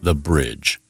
The Bridge.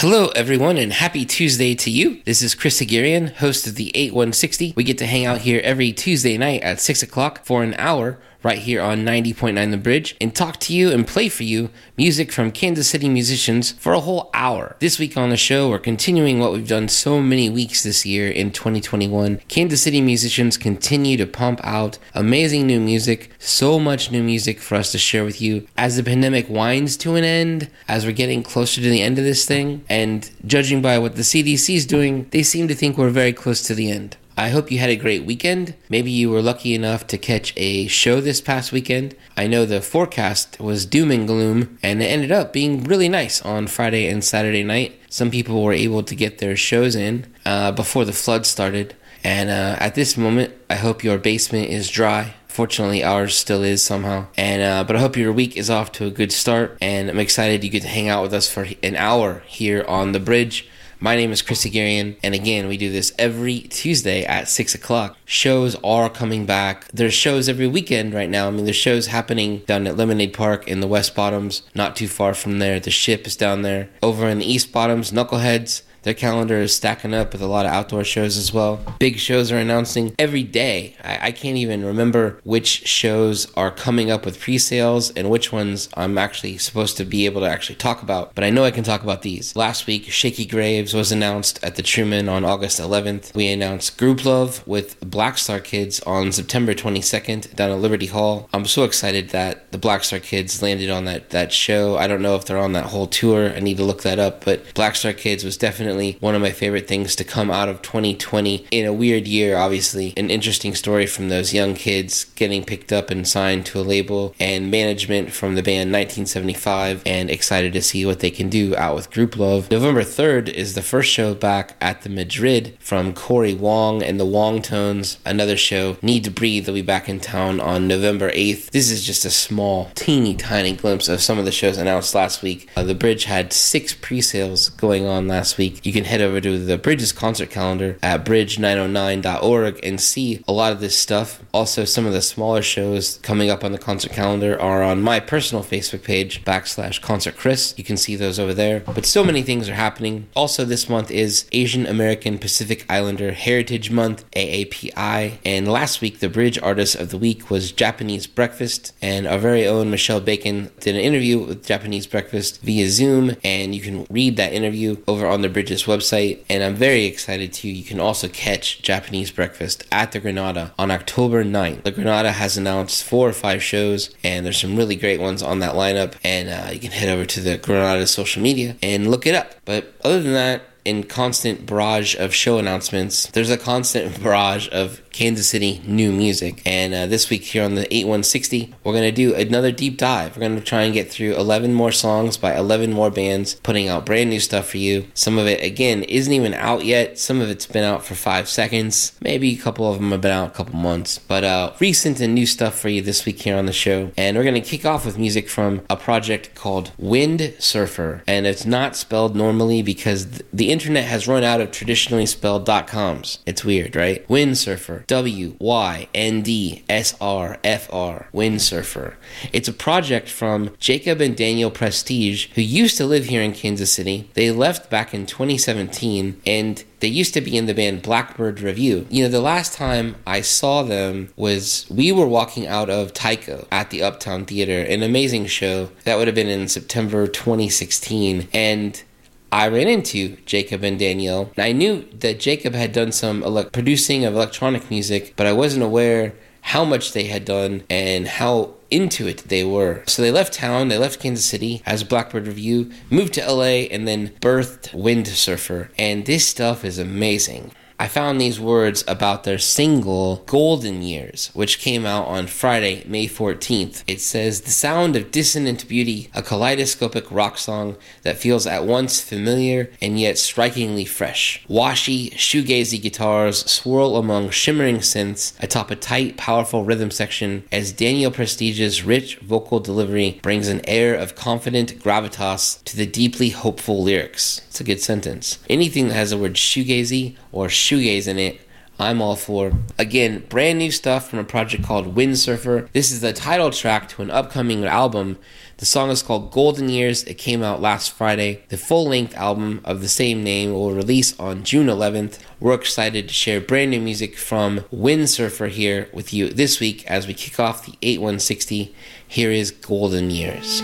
Hello, everyone, and happy Tuesday to you. This is Chris Haghirian, host of the 8160. We get to hang out here every Tuesday night at 6 o'clock for an hour right here on 90.9 The Bridge and talk to you and play for you music from Kansas City musicians for a whole hour. This week on the show, we're continuing what we've done so many weeks this year in 2021. Kansas City musicians continue to pump out amazing new music, so much new music for us to share with you as the pandemic winds to an end, as we're getting closer to the end of this thing. And judging by what the CDC is doing, they seem to think we're very close to the end. I hope you had a great weekend. Maybe you were lucky enough to catch a show this past weekend. I know the forecast was doom and gloom, and it ended up being really nice on Friday and Saturday night. Some people were able to get their shows in uh, before the flood started. And uh, at this moment, I hope your basement is dry. Fortunately, ours still is somehow. And uh, but I hope your week is off to a good start. And I'm excited you get to hang out with us for an hour here on the bridge. My name is Chris Haghirian, and again, we do this every Tuesday at 6 o'clock. Shows are coming back. There's shows every weekend right now. I mean, there's shows happening down at Lemonade Park in the West Bottoms, not too far from there. The ship is down there. Over in the East Bottoms, Knuckleheads. Their calendar is stacking up with a lot of outdoor shows as well. Big shows are announcing every day. I, I can't even remember which shows are coming up with pre sales and which ones I'm actually supposed to be able to actually talk about, but I know I can talk about these. Last week, Shakey Graves was announced at the Truman on August 11th. We announced Grouplove with Blackstarkids on September 22nd down at Liberty Hall. I'm so excited that the Blackstarkids landed on that, that show. I don't know if they're on that whole tour. I need to look that up, but Blackstarkids was definitely one of my favorite things to come out of 2020 in a weird year, obviously. An interesting story from those young kids getting picked up and signed to a label and management from the band 1975 and excited to see what they can do out with Grouplove. November 3rd is the first show back at the Madrid from Cory Wong and the Wongtones. Another show, Needtobreathe, they'll be back in town on November 8th. This is just a small, teeny tiny glimpse of some of the shows announced last week. Uh, the Bridge had six pre sales going on last week. You can head over to the Bridges concert calendar at bridge909.org and see a lot of this stuff. Also, some of the smaller shows coming up on the concert calendar are on my personal Facebook page, backslash concert Chris. You can see those over there. But so many things are happening. Also, this month is Asian American Pacific Islander Heritage Month, AAPI. And last week, the Bridge Artist of the Week was Japanese Breakfast. And our very own Michelle Bacon did an interview with Japanese Breakfast via Zoom. And you can read that interview over on the Bridges website. And I'm very excited too. You can also catch Japanese Breakfast at the Granada on October 9th. The Granada has announced four or five shows, and there's some really great ones on that lineup. And uh, you can head over to the Granada social media and look it up. But other than that, in constant barrage of show announcements, there's a constant barrage of Kansas City new music. And uh, this week here on the 8160, we're going to do another deep dive. We're going to try and get through 11 more songs by 11 more bands, putting out brand new stuff for you. Some of it, again, isn't even out yet. Some of it's been out for five seconds. Maybe a couple of them have been out a couple months. But uh, recent and new stuff for you this week here on the show. And we're going to kick off with music from a project called Wind Surfer. And it's not spelled normally because th- the internet has run out of traditionally spelled .coms. It's weird, right? Wind Surfer. W Y N D S R F R, Windsurfer. It's a project from Jacob and Daniel Prestige, who used to live here in Kansas City. They left back in 2017 and they used to be in the band Blackbird Revue. You know, the last time I saw them was we were walking out of Tycho at the Uptown Theater, an amazing show that would have been in September 2016. And I ran into Jacob and Danielle. I knew that Jacob had done some producing of electronic music, but I wasn't aware how much they had done and how into it they were. So they left town, they left Kansas City as Blackbird Revue, moved to LA, and then birthed Wind Surfer. And this stuff is amazing. I found these words about their single Golden Years, which came out on Friday, May 14th. It says, The sound of dissonant beauty, a kaleidoscopic rock song that feels at once familiar and yet strikingly fresh. Washy, shoegazy guitars swirl among shimmering synths atop a tight, powerful rhythm section as Daniel Prestige's rich vocal delivery brings an air of confident gravitas to the deeply hopeful lyrics. It's a good sentence. Anything that has the word shoegazy or shoegaze in it I'm all for. Again, brand new stuff from a project called Windsurfer. This is the title track to an upcoming album. The song is called Golden Years. It came out last Friday. The full length album of the same name will release on June 11th. We're excited to share brand new music from Windsurfer here with you this week as we kick off the 8160. Here is Golden Years.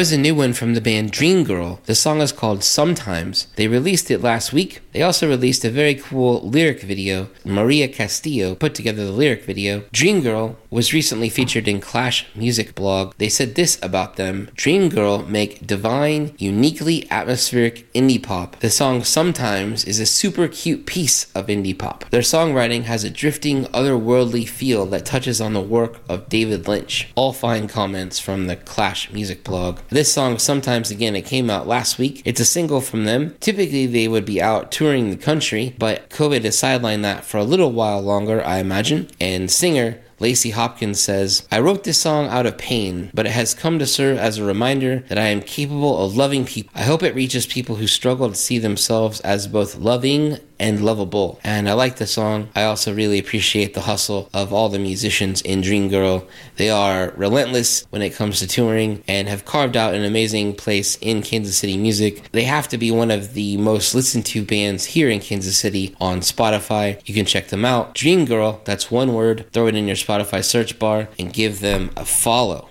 Was a new one from the band Dreamgirl. The song is called Sometimes. They released it last week. They also released a very cool lyric video. Maria Castillo put together the lyric video. Dreamgirl was recently featured in Clash Music blog. They said this about them Dreamgirl make divine, uniquely atmospheric indie pop. The song Sometimes is a super cute piece of indie pop. Their songwriting has a drifting, otherworldly feel that touches on the work of David Lynch. All fine comments from the Clash Music blog. This song, Sometimes Again, it came out last week. It's a single from them. Typically, they would be out touring the country, but COVID has sidelined that for a little while longer, I imagine. And singer Lacey Hopkins says, I wrote this song out of pain, but it has come to serve as a reminder that I am capable of loving people. I hope it reaches people who struggle to see themselves as both loving and lovable. And I like the song. I also really appreciate the hustle of all the musicians in Dreamgirl. They are relentless when it comes to touring and have carved out an amazing place in Kansas City music. They have to be one of the most listened to bands here in Kansas City on Spotify. You can check them out. Dreamgirl, that's one word. Throw it in your Spotify search bar and give them a follow.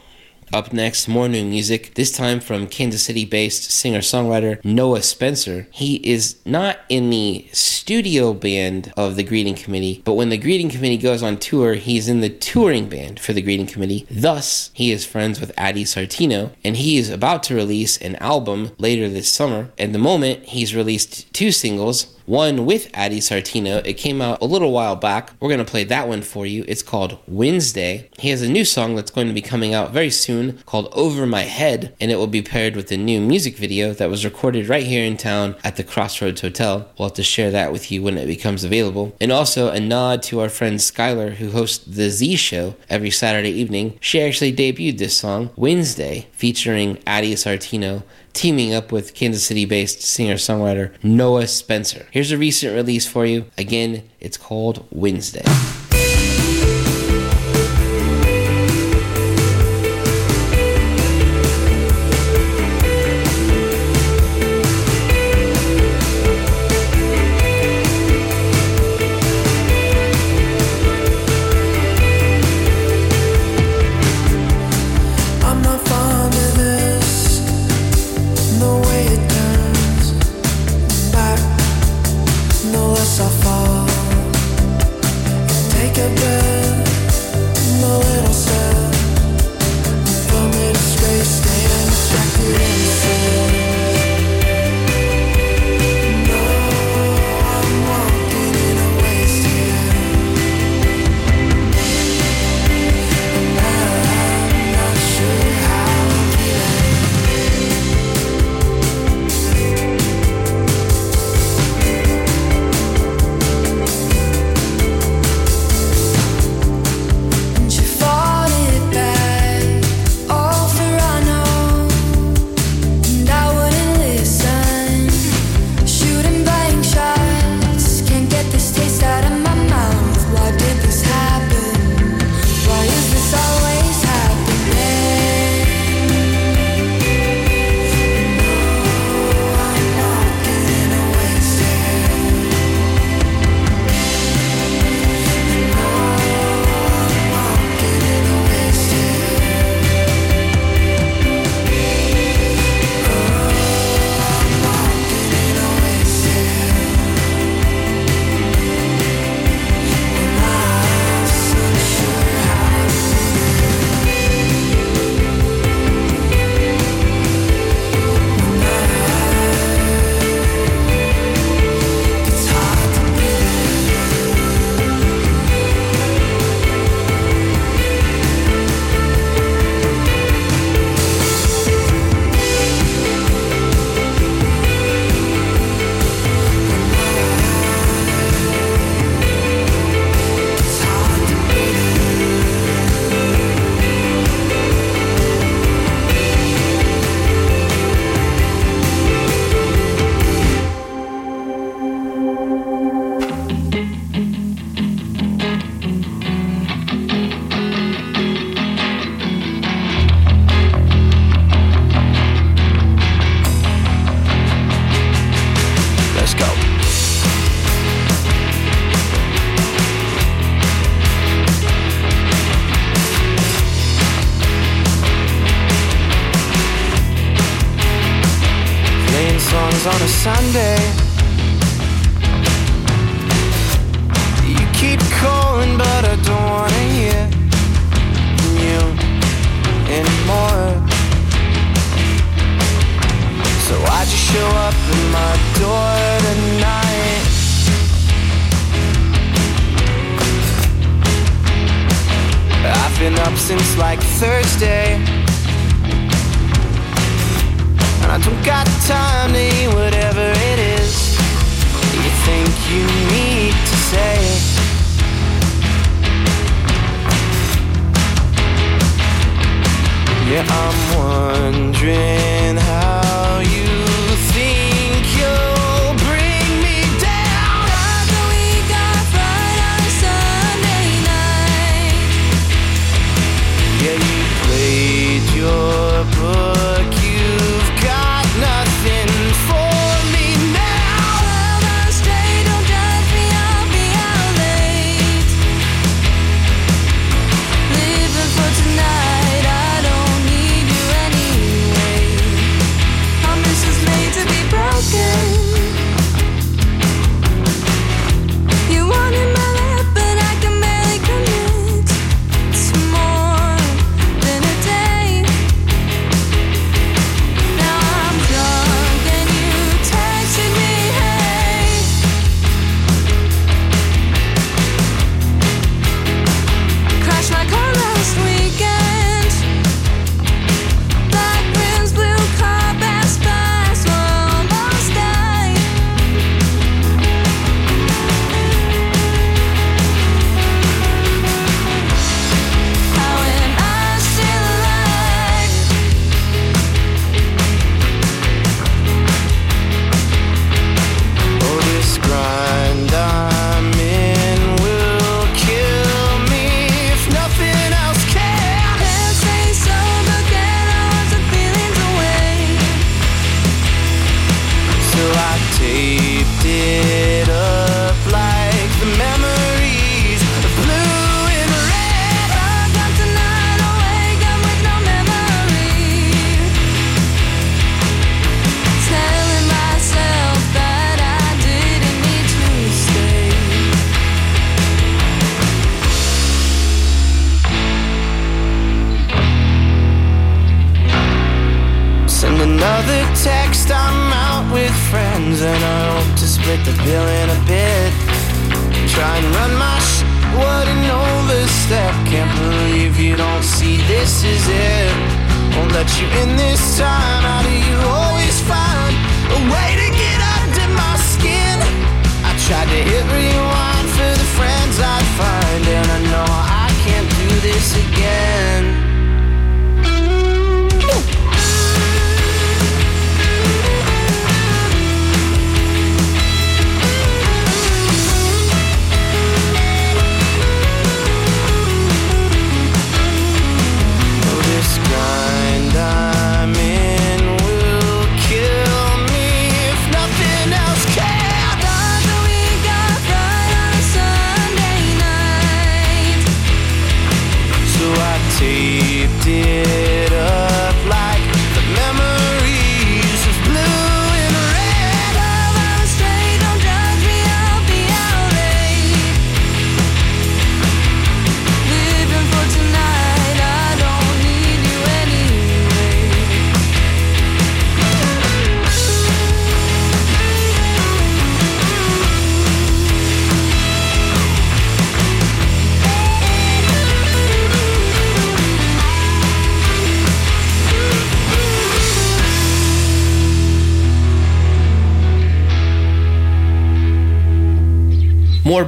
Up next, more new music, this time from Kansas City based singer songwriter Noah Spencer. He is not in the studio band of the Greeting Committee, but when the Greeting Committee goes on tour, he's in the touring band for the Greeting Committee. Thus, he is friends with Addie Sartino, and he is about to release an album later this summer. At the moment, he's released two singles one with Addie Sartino. It came out a little while back. We're going to play that one for you. It's called Wednesday. He has a new song that's going to be coming out very soon called Over My Head, and it will be paired with a new music video that was recorded right here in town at the Crossroads Hotel. We'll have to share that with you when it becomes available. And also a nod to our friend Skylar, who hosts The Z Show every Saturday evening. She actually debuted this song, Wednesday, featuring Addie Sartino teaming up with Kansas City based singer songwriter Noah Spencer. Here's a recent release for you. Again, it's called Wednesday.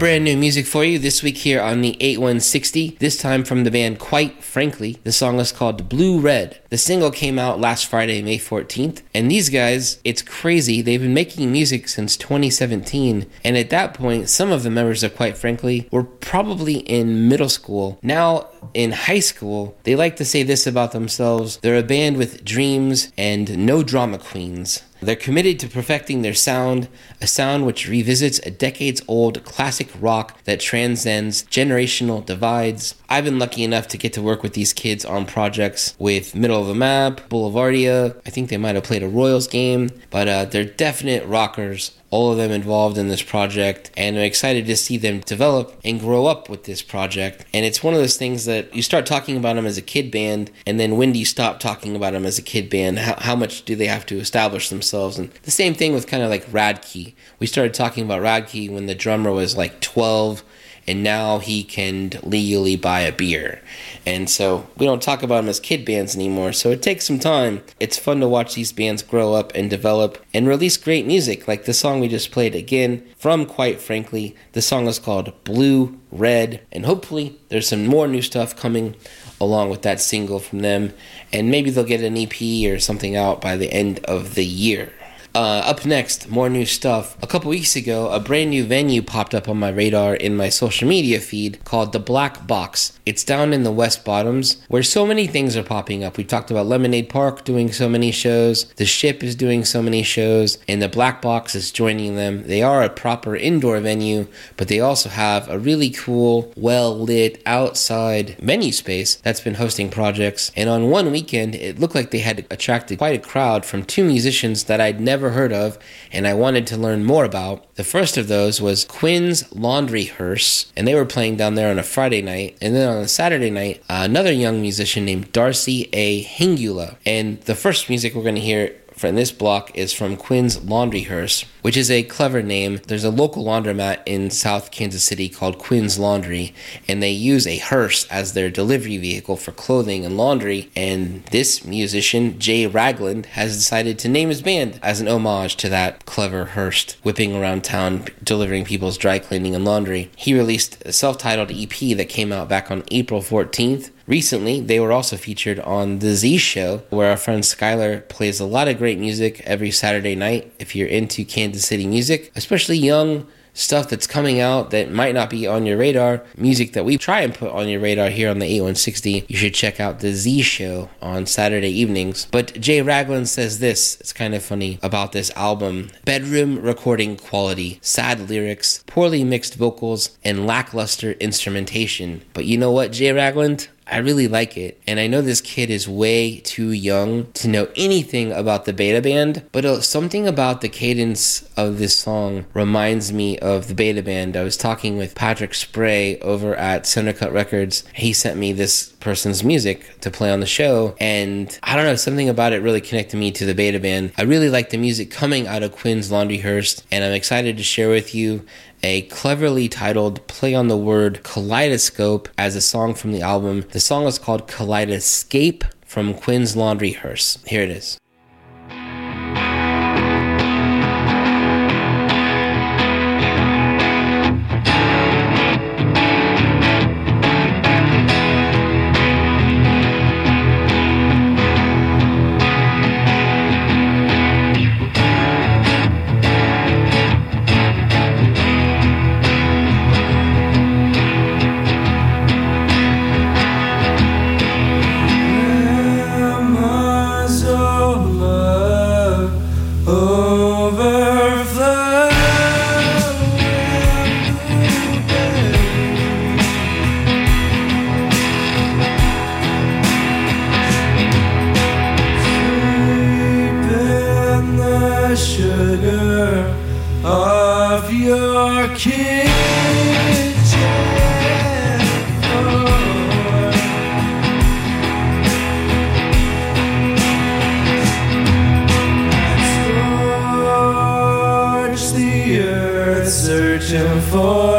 brand new music for you this week here on the 8160, this time from the band Quite Frankly. The song is called Blue Red. The single came out last Friday, May 14th, and these guys, it's crazy. They've been making music since 2017, and at that point, some of the members of Quite Frankly were probably in middle school. Now, in high school, they like to say this about themselves they're a band with dreams and no drama queens. They're committed to perfecting their sound, a sound which revisits a decades old classic rock that transcends generational divides. I've been lucky enough to get to work with these kids on projects with Middle of the Map, Boulevardia. I think they might have played a Royals game, but uh, they're definite rockers all of them involved in this project and I'm excited to see them develop and grow up with this project. And it's one of those things that you start talking about them as a kid band and then when do you stop talking about them as a kid band? How, how much do they have to establish themselves? And the same thing with kind of like Radkey. We started talking about Radkey when the drummer was like 12 and now he can legally buy a beer. And so we don't talk about them as kid bands anymore. So it takes some time. It's fun to watch these bands grow up and develop and release great music, like the song we just played again from Quite Frankly. The song is called Blue Red, and hopefully there's some more new stuff coming along with that single from them. And maybe they'll get an EP or something out by the end of the year. Uh, up next, more new stuff. A couple weeks ago, a brand new venue popped up on my radar in my social media feed called The Black Box. It's down in the West Bottoms where so many things are popping up. We talked about Lemonade Park doing so many shows, The Ship is doing so many shows, and The Black Box is joining them. They are a proper indoor venue, but they also have a really cool, well lit outside venue space that's been hosting projects. And on one weekend, it looked like they had attracted quite a crowd from two musicians that I'd never heard of and I wanted to learn more about. The first of those was Quinn's Laundry Hearse, and they were playing down there on a Friday night. And then on a Saturday night, uh, another young musician named Darcy A. Hingula. And the first music we're going to hear from this block is from Quinn's Laundry Hearse, which is a clever name. There's a local laundromat in South Kansas City called Quinn's Laundry, and they use a hearse as their delivery vehicle for clothing and laundry. And this musician, Jay Ragland, has decided to name his band as an homage to that clever hearse whipping around town delivering people's dry cleaning and laundry. He released a self titled EP that came out back on April 14th. Recently, they were also featured on The Z Show, where our friend Skylar plays a lot of great music every Saturday night. If you're into Kansas City music, especially young stuff that's coming out that might not be on your radar, music that we try and put on your radar here on the 8160, you should check out The Z Show on Saturday evenings. But Jay Ragland says this, it's kind of funny about this album bedroom recording quality, sad lyrics, poorly mixed vocals, and lackluster instrumentation. But you know what, Jay Ragland? I really like it. And I know this kid is way too young to know anything about the beta band, but uh, something about the cadence of this song reminds me of the beta band. I was talking with Patrick Spray over at Cut Records. He sent me this person's music to play on the show, and I don't know, something about it really connected me to the beta band. I really like the music coming out of Quinn's Laundry Hearse, and I'm excited to share with you a cleverly titled play on the word kaleidoscope as a song from the album. The song is called Kaleidoscape from Quinn's Laundry Hearse. Here it is. Of your kitchen floor. Scorch the earth, searching for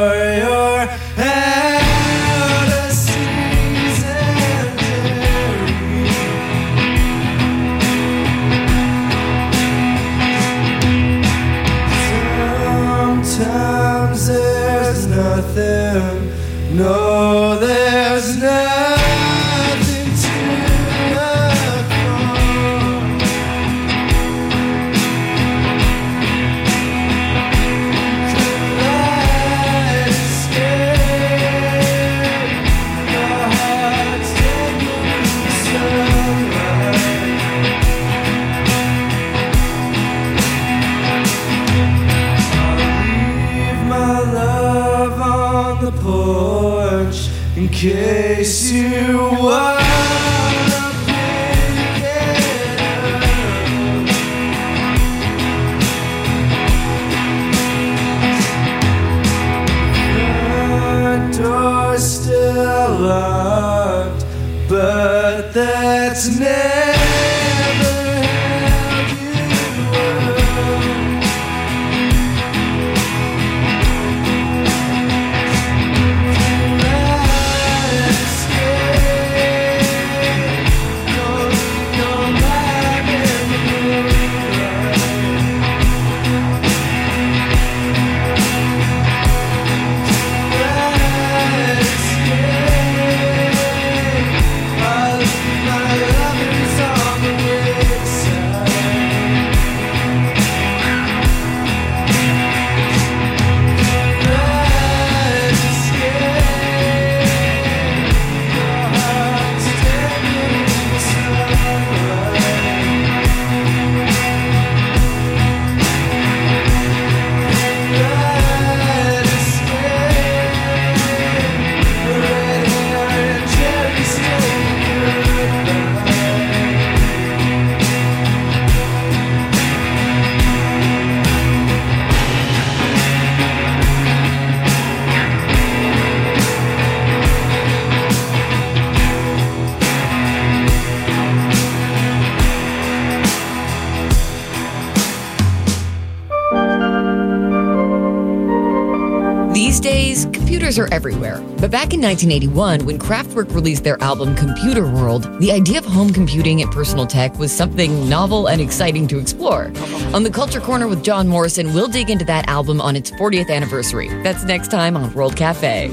computers are everywhere. But back in 1981, when Kraftwerk released their album Computer World, the idea of home computing and personal tech was something novel and exciting to explore. On the Culture Corner with John Morrison, we'll dig into that album on its 40th anniversary. That's next time on World Cafe.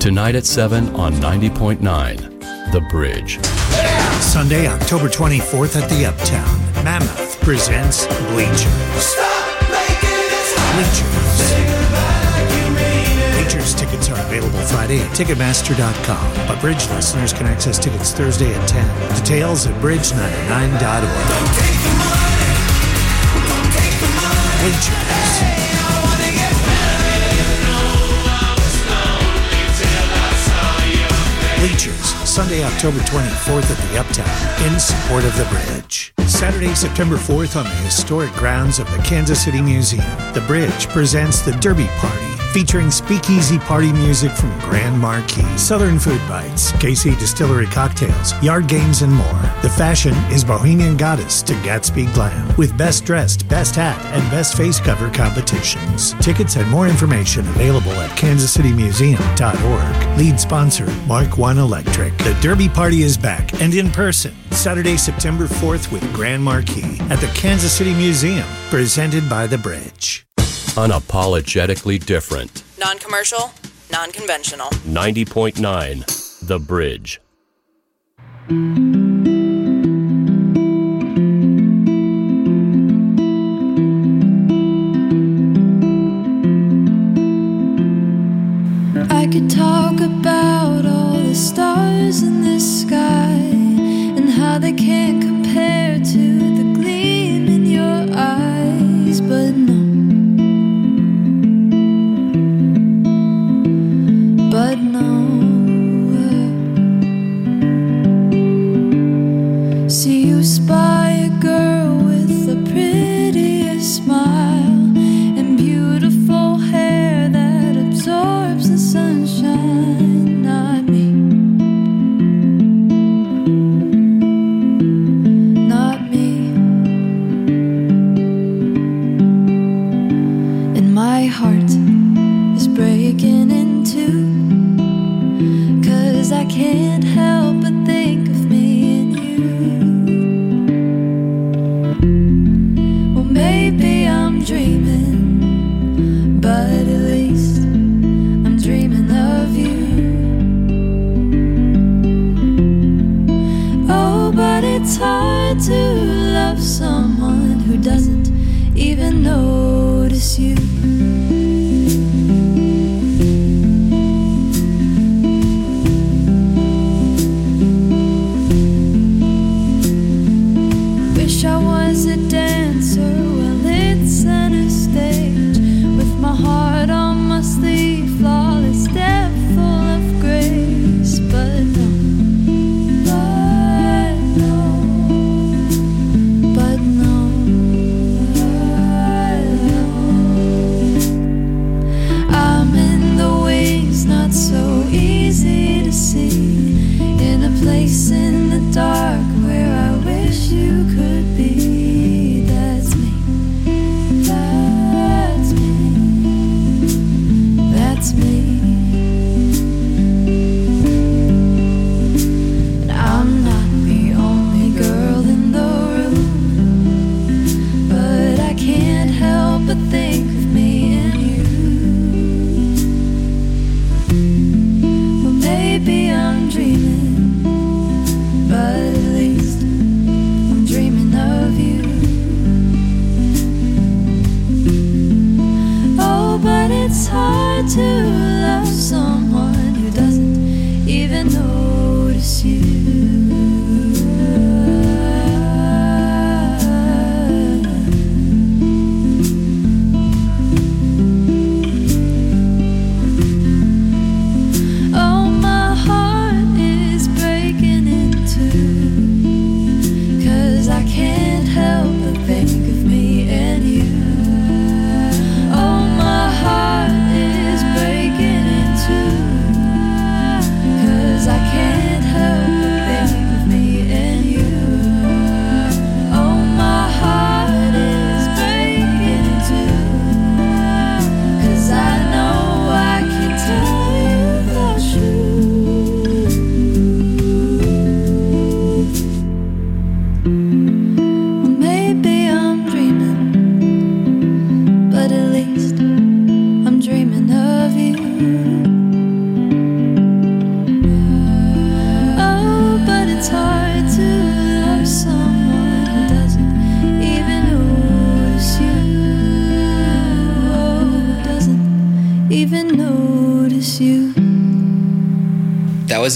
Tonight at 7 on 90.9. The Bridge. Sunday, October 24th at the Uptown. Mammoth presents Bleachers. Bleachers. Tickets are available Friday at Ticketmaster.com, but Bridge listeners can access tickets Thursday at 10. Details at bridge99.org. Bleachers. Bleachers, Sunday, October 24th at the Uptown, in support of the bridge. Saturday, September 4th on the historic grounds of the Kansas City Museum. The Bridge presents the Derby Party, featuring speakeasy party music from Grand Marquis, Southern Food Bites, KC Distillery Cocktails, Yard Games, and more. The fashion is Bohemian Goddess to Gatsby Glam, with Best Dressed, Best Hat, and Best Face Cover competitions. Tickets and more information available at kansascitymuseum.org. Lead sponsor, Mark One Electric. The Derby Party is back and in person, Saturday, September 4th with Grand Marquis at the Kansas City Museum, presented by The Bridge. Unapologetically different. Non commercial, non conventional. 90.9. The Bridge. Notice you.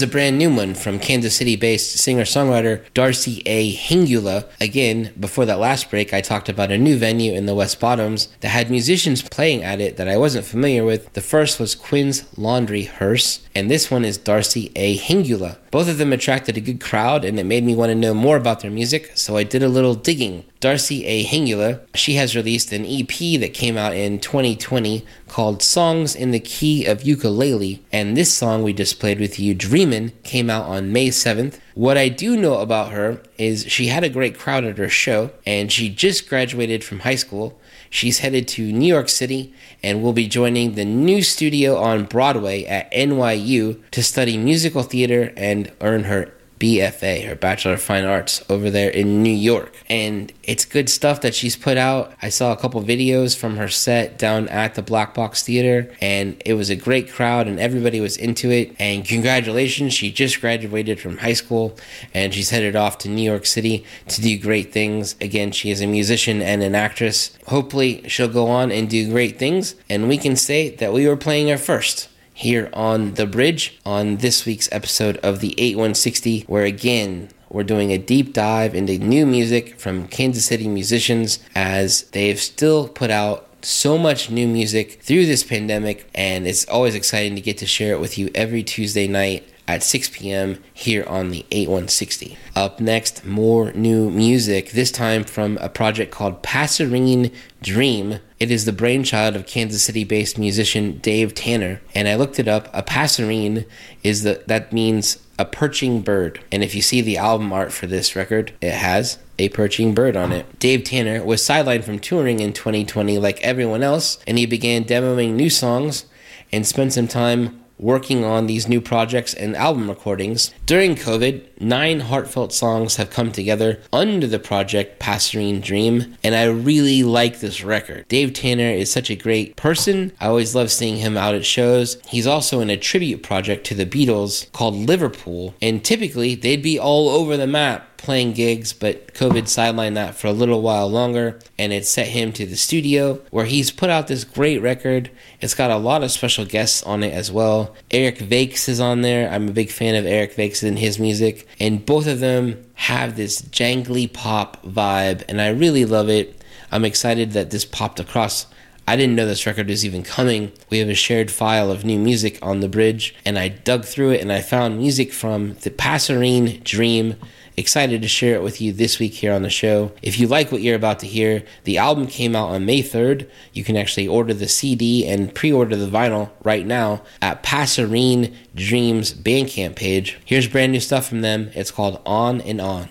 A brand new one from Kansas City based singer songwriter Darcy A. Hingula. Again, before that last break, I talked about a new venue in the West Bottoms that had musicians playing at it that I wasn't familiar with. The first was Quinn's Laundry Hearse, and this one is Darcy A. Hingula. Both of them attracted a good crowd, and it made me want to know more about their music, so I did a little digging. Darcy A. Hingula, she has released an EP that came out in 2020 called Songs in the Key of Ukulele, and this song we just played with you, Dreamin', came out on May 7th. What I do know about her is she had a great crowd at her show, and she just graduated from high school. She's headed to New York City and will be joining the new studio on Broadway at NYU to study musical theater and earn her BFA, her Bachelor of Fine Arts, over there in New York. And it's good stuff that she's put out. I saw a couple videos from her set down at the Black Box Theater, and it was a great crowd, and everybody was into it. And congratulations, she just graduated from high school, and she's headed off to New York City to do great things. Again, she is a musician and an actress. Hopefully, she'll go on and do great things, and we can say that we were playing her first here on The Bridge on this week's episode of the 8160, where again, we're doing a deep dive into new music from Kansas City musicians as they've still put out so much new music through this pandemic, and it's always exciting to get to share it with you every Tuesday night at 6 p.m. here on the 8160. Up next, more new music, this time from a project called Passerine Dream. It is the brainchild of Kansas City based musician Dave Tanner, and I looked it up. A passerine is the that means a perching bird. And if you see the album art for this record, it has a perching bird on it. Dave Tanner was sidelined from touring in 2020 like everyone else, and he began demoing new songs and spent some time working on these new projects and album recordings. During COVID, nine heartfelt songs have come together under the project Passerine Dream, and I really like this record. Dave Tanner is such a great person. I always love seeing him out at shows. He's also in a tribute project to the Beatles called Liverpool, and typically they'd be all over the map playing gigs, but COVID sidelined that for a little while longer, and it set him to the studio where he's put out this great record. It's got a lot of special guests on it as well. Eric Vakes is on there. I'm a big fan of Eric Vakes and his music, and both of them have this jangly pop vibe, and I really love it. I'm excited that this popped across I didn't know this record was even coming. We have a shared file of new music on the bridge, and I dug through it and I found music from the Passerine Dream. Excited to share it with you this week here on the show. If you like what you're about to hear, the album came out on May 3rd. You can actually order the CD and pre order the vinyl right now at Passerine Dreams Bandcamp page. Here's brand new stuff from them. It's called On and On.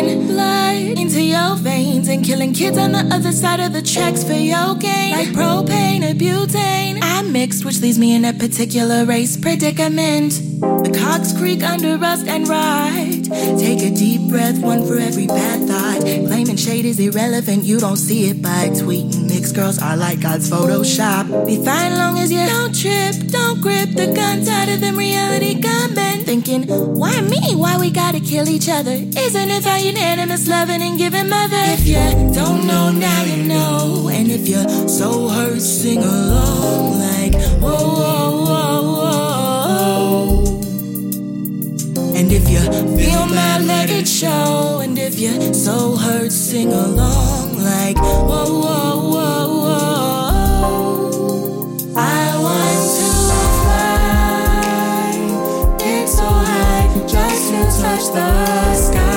Pumping blood into your veins and killing kids on the other side of the tracks for your gain. Like propane or butane. I'm mixed, which leaves me in a particular race predicament. The cogs creak under rust and rot. Take a deep breath, one for every bad thought. Claiming shade is irrelevant, you don't see it by tweeting. Mixed girls are like God's Photoshop. Be fine long as you don't trip, don't grip the guns out of them reality gunmen. Thinking, why me? Why we gotta kill each other? Isn't it about unanimous loving and giving mother? If you don't know, now you know. And if you're so hurt, sing along like, whoa, whoa. And if you feel mad, let it show. And if you're so hurt, sing along like whoa, whoa, whoa, whoa. I want to fly, so high, just to touch the sky.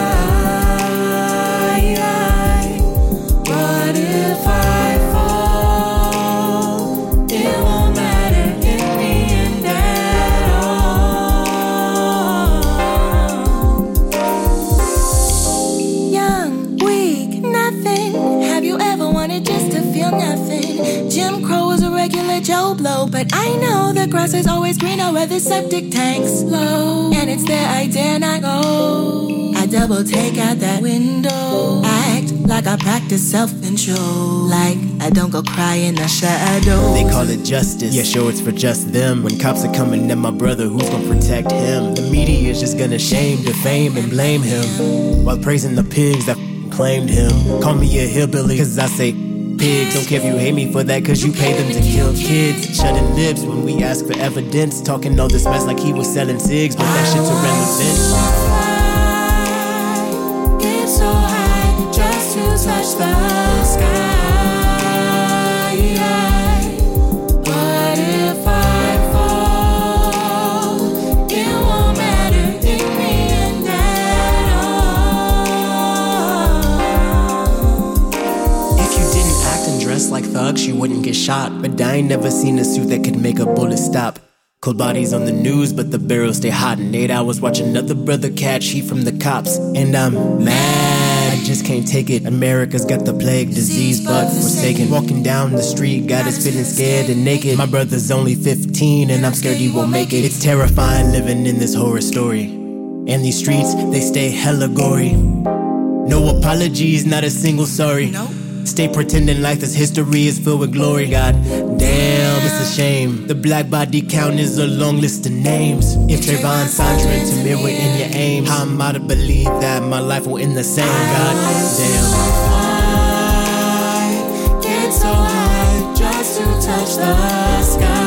But I know the grass is always greener where the septic tank's low. And it's there I dare not go. I double take out that window. Act like I practice self control. Like I don't go cry in the shadow. They call it justice. Yeah, sure, it's for just them. When cops are coming at my brother, who's gonna protect him? The media's just gonna shame, defame, and blame him. While praising the pigs that claimed him. Call me a hillbilly, cause I say pigs. Don't care if you hate me for that, cause you pay them to kill kids. Shutting lips when we ask for evidence. Talking all this mess like he was selling cigs, but that shit's irrelevant. Get so high just to touch the sky. Wouldn't get shot. But I ain't never seen a suit that could make a bullet stop. Cold bodies on the news, but the barrels stay hot. In eight hours, watch another brother catch heat from the cops. And I'm mad, I just can't take it. America's got the plague, disease, but forsaken. Walking down the street, got us feeling scared and naked. My brother's only 15, and I'm scared he won't make it. It's terrifying living in this horror story. And these streets, they stay hella gory. No apologies, not a single sorry. Stay pretending like this history is filled with glory. God damn, it's a shame. The black body count is a long list of names. If Trayvon, Sandra, and Tamir were in your aim, how am I to believe that my life will end the same? God damn. I get so high just to touch the sky.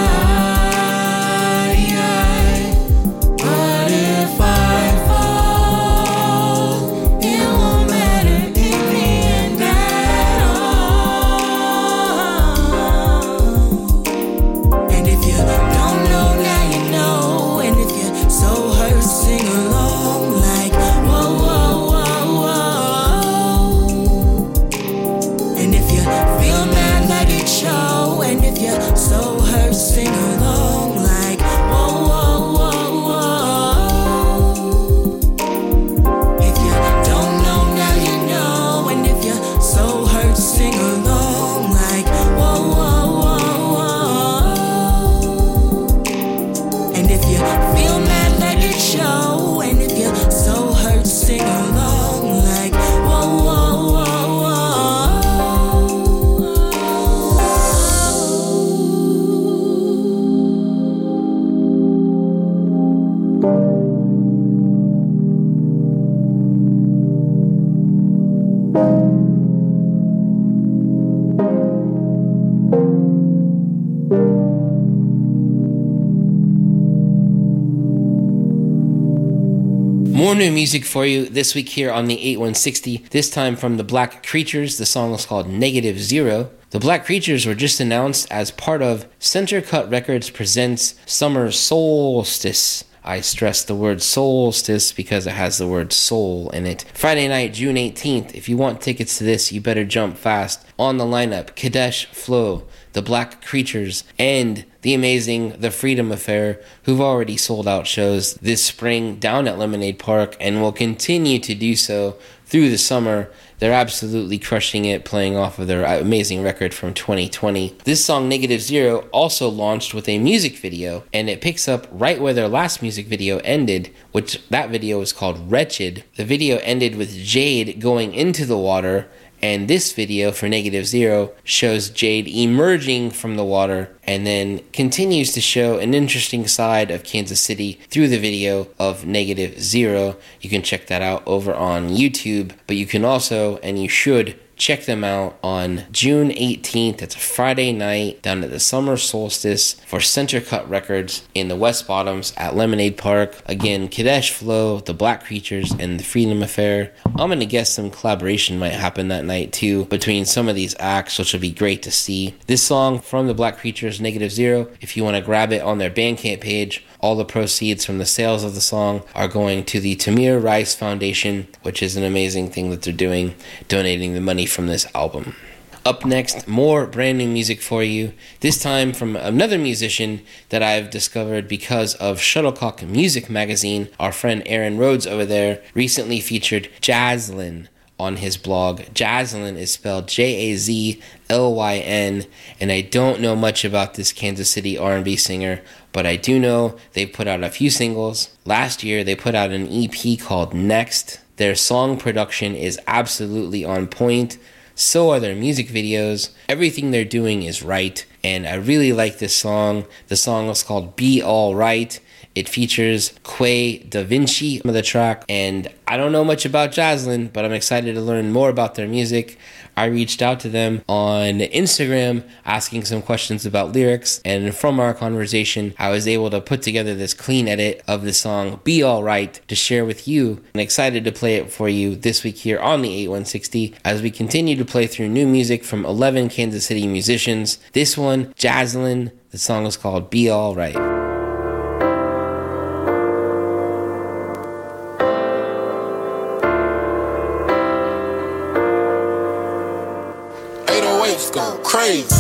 Music for you this week here on the 8160. This time from the Black Creatures. The song is called Negative Zero. The Black Creatures were just announced as part of Center Cut Records Presents Summer Solstice. I stress the word solstice because it has the word soul in it. Friday night, June 18th. If you want tickets to this, you better jump fast. On the lineup, Kadesh Flow, The Black Creatures, and the amazing The Freedom Affair, who've already sold out shows this spring down at Lemonade Park and will continue to do so through the summer. They're absolutely crushing it, playing off of their amazing record from 2020. This song, Negative Zero, also launched with a music video, and it picks up right where their last music video ended, which that video was called Wretched. The video ended with Jade going into the water and this video for Negative Zero shows Jade emerging from the water and then continues to show an interesting side of Kansas City through the video of Negative Zero. You can check that out over on YouTube, but you can also, and you should, check them out on June 18th. It's a Friday night down at the summer solstice for Center Cut Records in the West Bottoms at Lemonade Park. Again, Kadesh Flow, The Black Creatures, and The Freedom Affair. I'm gonna guess some collaboration might happen that night too between some of these acts, which will be great to see. This song from The Black Creatures, Negative Zero, if you want to grab it on their Bandcamp page, all the proceeds from the sales of the song are going to the Tamir Rice Foundation, which is an amazing thing that they're doing, donating the money from this album. Up next, more brand new music for you, this time from another musician that I've discovered because of Shuttlecock Music Magazine. Our friend Aaron Rhodes over there recently featured Jazzlyn on his blog. Jazzlyn is spelled J A Z L Y N, and I don't know much about this Kansas City R&B singer, but I do know they put out a few singles. Last year they put out an EP called Next. Their song production is absolutely on point. So are their music videos. Everything they're doing is right, and I really like this song. The song is called Be All Right. It features Quay Da Vinci on the track, and I don't know much about Jazzlyn, but I'm excited to learn more about their music. I reached out to them on Instagram asking some questions about lyrics, and from our conversation, I was able to put together this clean edit of the song Be Alright to share with you. I'm excited to play it for you this week here on the 8160 as we continue to play through new music from 11 Kansas City musicians. This one, Jazzlyn, the song is called Be Alright. Go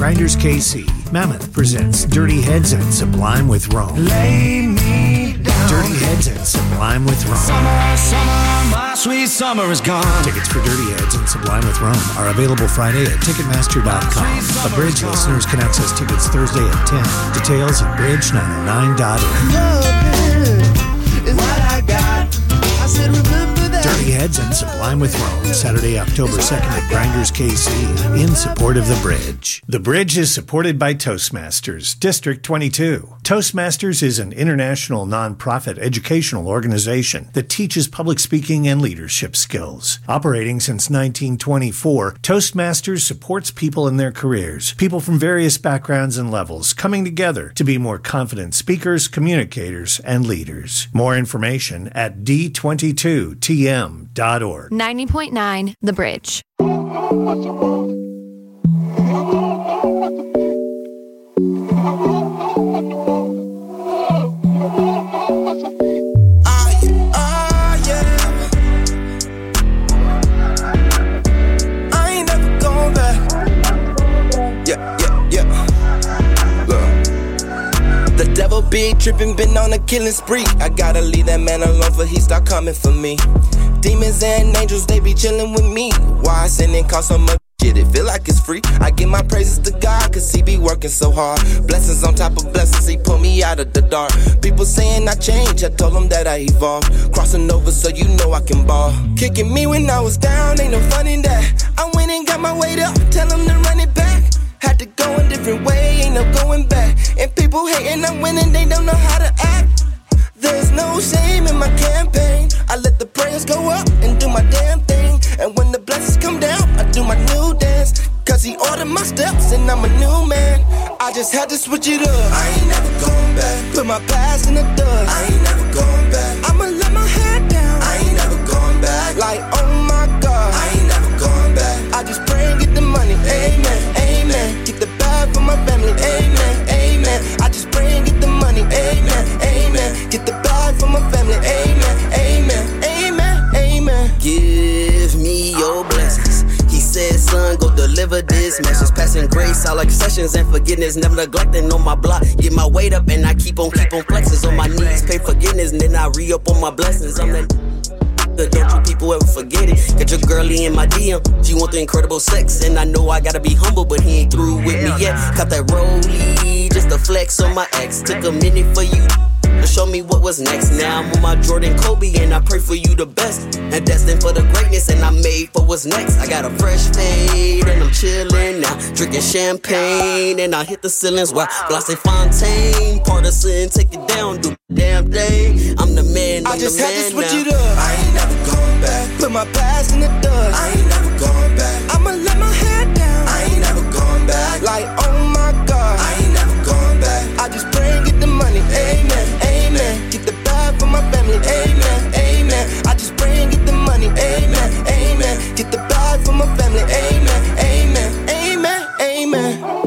Grinders KC. Mammoth presents Dirty Heads and Sublime with Rome. Lay me down. Dirty Heads and Sublime with Rome. Summer, summer, my sweet summer is gone. Tickets for Dirty Heads and Sublime with Rome are available Friday at Ticketmaster.com. A Bridge listeners can access tickets Thursday at 10. Details at bridge909.org. Love is what I got. I said, remember that. Dirty Heads and Sublime with Rome, Saturday, October 2nd at Grinders KC, in support of The Bridge. The Bridge is supported by Toastmasters, District 22. Toastmasters is an international nonprofit educational organization that teaches public speaking and leadership skills. Operating since 1924, Toastmasters supports people in their careers, people from various backgrounds and levels, coming together to be more confident speakers, communicators, and leaders. More information at d22tm.org. 90.9 The Bridge. Devil tripping, been on a killing spree. I gotta leave that man alone for he start coming for me. Demons and angels, they be chilling with me. Why sinning cost so much? Shit, it feel like it's free. I give my praises to God, cause he be working so hard. Blessings on top of blessings, he pull me out of the dark. People saying I changed, I told them that I evolved. Crossing over so you know I can ball. Kicking me when I was down, ain't no fun in that. I went and got my weight up, tell them to run it back. Had to go a different way, ain't no going back. And people hating, I'm winning, they don't know how to act. There's no shame in my campaign. I let the prayers go up and do my damn thing. And when the blessings come down, I do my new dance. Cause he ordered my steps and I'm a new man. I just had to switch it up. I ain't never going back. Put my past in the dust. I ain't never going back. I'ma let my head down. I ain't never going back. Like, Amen. Amen. I just pray and get the money. Amen. Amen. Get the bag for my family. Amen. Amen. Amen. Amen. Give me your blessings. He said, son, go deliver this message. Passing grace, I like sessions and forgiveness. Never neglecting on my block. Get my weight up and I keep on, keep on flexing. On my knees, pay forgiveness. And then I re up on my blessings. I'm that. Don't you people ever forget it? Got your girlie in my DM. She want the incredible sex, and I know I gotta be humble, but he ain't through with me yet. Cut that rollie, just a flex on my ex. Took a minute for you to show me what was next. Now I'm on my Jordan Kobe, and I pray for you the best. And destined for the greatness, and I'm made for what's next. I got a fresh fade, and I'm chilling now, drinking champagne, and I hit the ceilings while Blase Fontaine, partisan, take it down, do the damn thing. I'm the man, I'm I just the had to man switch now. it up. I ain't never going back. Put my past in the dust. I ain't never going back. I'ma let my head down. I ain't never going back. Like, oh my God. I ain't never going back. I just pray and get the money. Amen. Amen. Amen. Amen. I just pray and get the money. Amen. Amen. Get the bag for my family. Amen. Amen. Amen. Amen.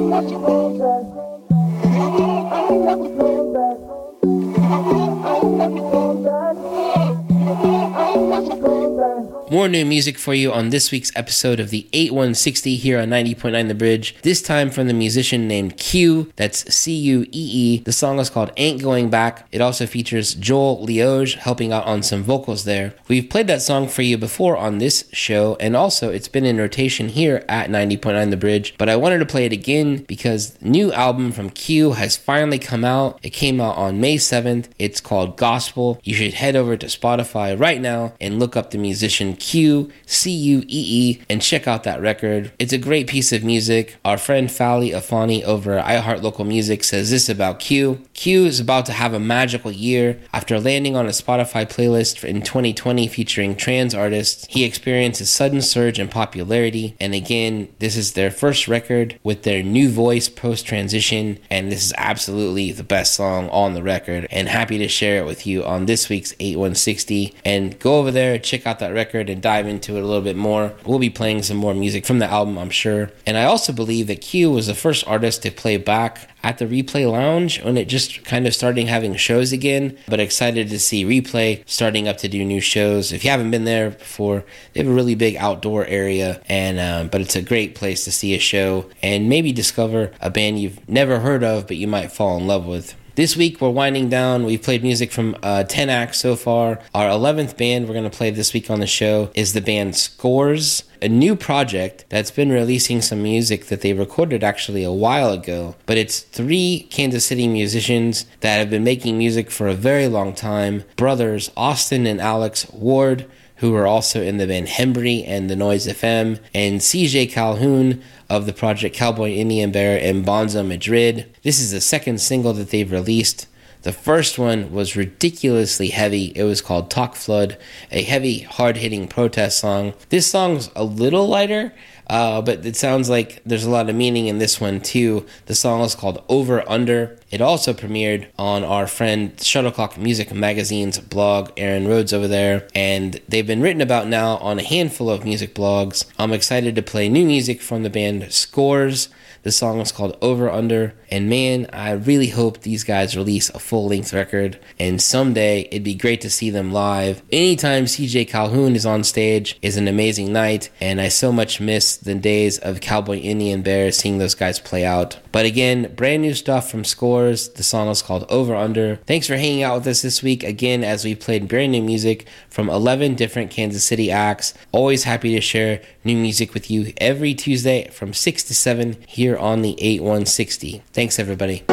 More new music for you on this week's episode of the 8160 here on 90.9 The Bridge. This time from the musician named Cuee, that's C U E E. The song is called Ain't Going Back. It also features Joel Lioge helping out on some vocals there. We've played that song for you before on this show, and also it's been in rotation here at 90.9 The Bridge, but I wanted to play it again because new album from Cuee has finally come out. It came out on May 7th. It's called Gospel. You should head over to Spotify right now and look up the musician Cuee, C U E E, and check out that record. It's a great piece of music. Our friend Fally Afani over at iHeart Local Music says this about Cuee. Cuee is about to have a magical year. After landing on a Spotify playlist in 2020 featuring trans artists, he experienced a sudden surge in popularity. And again, this is their first record with their new voice post transition, and this is absolutely the best song on the record. And happy to share it with you on this week's 8160. And go over there, check out that record, and dive into it a little bit more. We'll be playing some more music from the album, I'm sure. And I also believe that Cuee was the first artist to play back at the Replay Lounge when it just kind of starting having shows again. But excited to see Replay starting up to do new shows. If you haven't been there before, they have a really big outdoor area, and um, but it's a great place to see a show and maybe discover a band you've never heard of, but you might fall in love with. This week we're winding down. We've played music from uh, 10 acts so far. Our 11th band we're going to play this week on the show is the band Scores, a new project that's been releasing some music that they recorded actually a while ago. But it's three Kansas City musicians that have been making music for a very long time brothers Austin and Alex Ward who are also in the band Hembree and the Noise FM, and CJ Calhoun of the project Cowboy Indian Bear and Bonzo Madrid. This is the second single that they've released. The first one was ridiculously heavy. It was called Talk Flood, a heavy, hard hitting protest song. This song's a little lighter, uh, but it sounds like there's a lot of meaning in this one too. The song is called Over Under. It also premiered on our friend Shuttlecock Music Magazine's blog, Aaron Rhodes over there, and they've been written about now on a handful of music blogs. I'm excited to play new music from the band Scores. The song is called Over Under, and man, I really hope these guys release a full length record. And someday it'd be great to see them live. Anytime CJ Calhoun is on stage is an amazing night, and I so much miss the days of Cowboy Indian Bear seeing those guys play out. But again, brand new stuff from Scores. The song is called Over Under. Thanks for hanging out with us this week again as we played brand new music from 11 different Kansas City acts. Always happy to share new music with you every Tuesday from 6 to 7 here on the 8160. Thanks, everybody.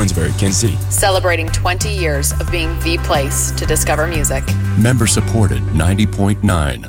Warrensburg, Kansas City. Celebrating 20 years of being the place to discover music. Member supported 90.9